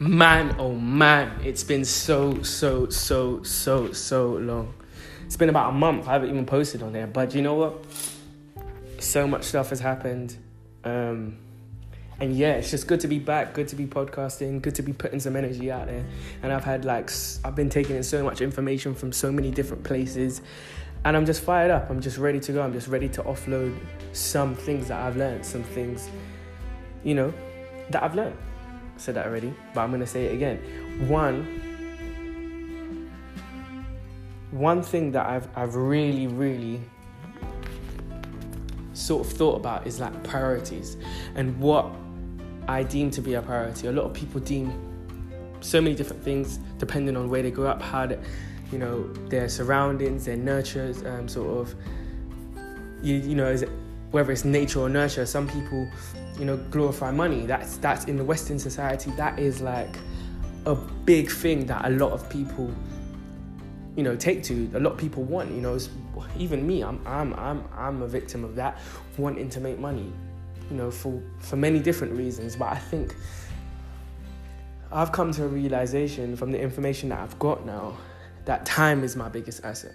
Man, oh man, it's been so, so, so, so, so long. It's been about a month. I haven't even posted on there. But you know what? So much stuff has happened. Um, and yeah, it's just good to be back, good to be podcasting, good to be putting some energy out there. And I've had like, I've been taking in so much information from so many different places. And I'm just fired up. I'm just ready to go. I'm just ready to offload some things that I've learned, some things, you know, that I've learned said that already, but I'm gonna say it again. One, one thing that I've I've really really sort of thought about is like priorities and what I deem to be a priority. A lot of people deem so many different things depending on where they grew up, how they, you know their surroundings, their nurtures, um, sort of you you know whether it's nature or nurture. Some people you know, glorify money. That's that's in the Western society. That is like a big thing that a lot of people, you know, take to. A lot of people want. You know, even me. I'm I'm I'm I'm a victim of that, wanting to make money. You know, for for many different reasons. But I think I've come to a realization from the information that I've got now that time is my biggest asset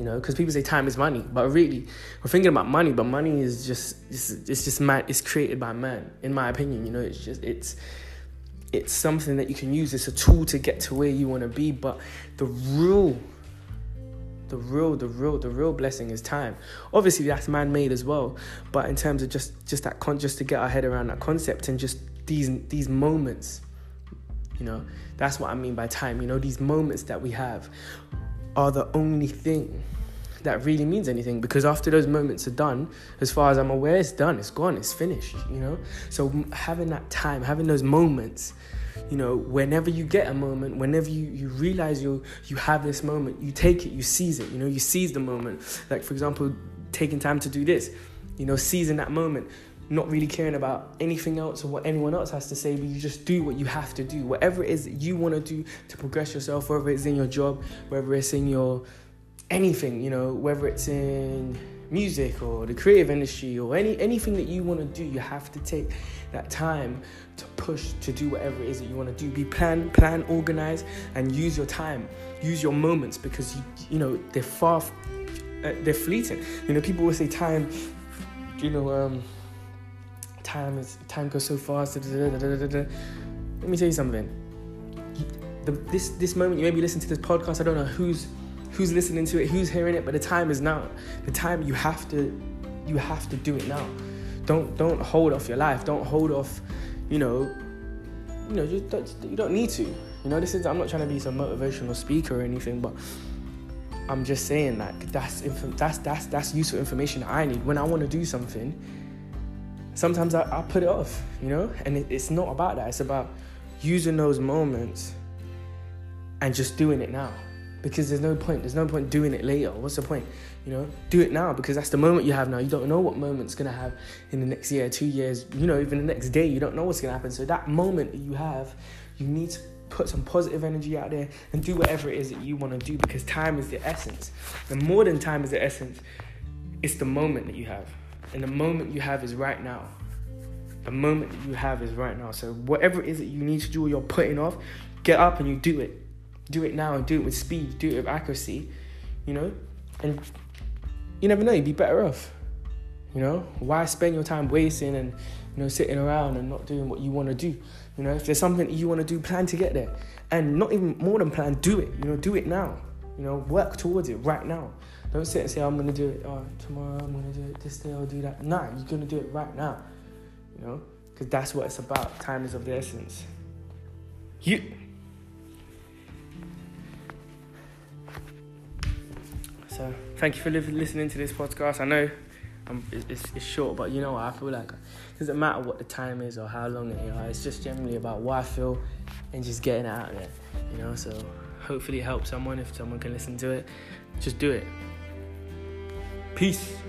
you know because people say time is money but really we're thinking about money but money is just it's, it's just man it's created by man in my opinion you know it's just it's it's something that you can use it's a tool to get to where you want to be but the real the real the real the real blessing is time. Obviously that's man-made as well but in terms of just just that con just to get our head around that concept and just these these moments you know that's what i mean by time you know these moments that we have are the only thing that really means anything because after those moments are done, as far as I'm aware, it's done, it's gone, it's finished, you know? So having that time, having those moments, you know, whenever you get a moment, whenever you, you realize you you have this moment, you take it, you seize it, you know, you seize the moment. Like for example, taking time to do this, you know, seizing that moment, not really caring about anything else or what anyone else has to say, but you just do what you have to do. Whatever it is that you want to do to progress yourself, whether it's in your job, whether it's in your anything, you know, whether it's in music or the creative industry or any anything that you want to do, you have to take that time to push to do whatever it is that you want to do. Be plan, plan, organize, and use your time, use your moments because you you know they're far, uh, they're fleeting. You know, people will say time, you know, um time is time goes so fast. Let me tell you something. The, this this moment you maybe listen to this podcast. I don't know who's who's listening to it, who's hearing it, but the time is now. The time you have to you have to do it now. Don't don't hold off your life. Don't hold off. You know. You know. You don't, you don't need to. You know. This is. I'm not trying to be some motivational speaker or anything, but. I'm just saying like that's inf- that's that's that's useful information I need when I want to do something sometimes I, I put it off, you know? And it, it's not about that. It's about using those moments and just doing it now. Because there's no point. There's no point doing it later. What's the point? You know, do it now because that's the moment you have now. You don't know what moment's gonna have in the next year, two years, you know, even the next day. You don't know what's gonna happen. So that moment that you have, you need to put some positive energy out there and do whatever it is that you want to do because time is the essence. And more than time is the essence, it's the moment that you have. And the moment you have is right now. The moment that you have is right now. So whatever it is that you need to do or you're putting off, get up and you do it. Do it now and do it with speed, do it with accuracy, you know? And you never know, you'd be better off. You know? Why spend your time wasting and you know sitting around and not doing what you want to do? You know, if there's something you want to do, plan to get there. And not even more than plan, do it. You know, do it now. You know, work towards it right now. Don't sit and say, I'm gonna do it oh, tomorrow, I'm gonna do it this day, I'll do that. Nah, you're gonna do it right now. You know? Because that's what it's about. Time is of the essence. You So thank you for listening to this podcast. I know it's, it's, short, but you know what? I feel like it doesn't matter what the time is or how long it is. It's just generally about what I feel and just getting it out there. You know, so hopefully it helps someone if someone can listen to it. Just do it. Peace.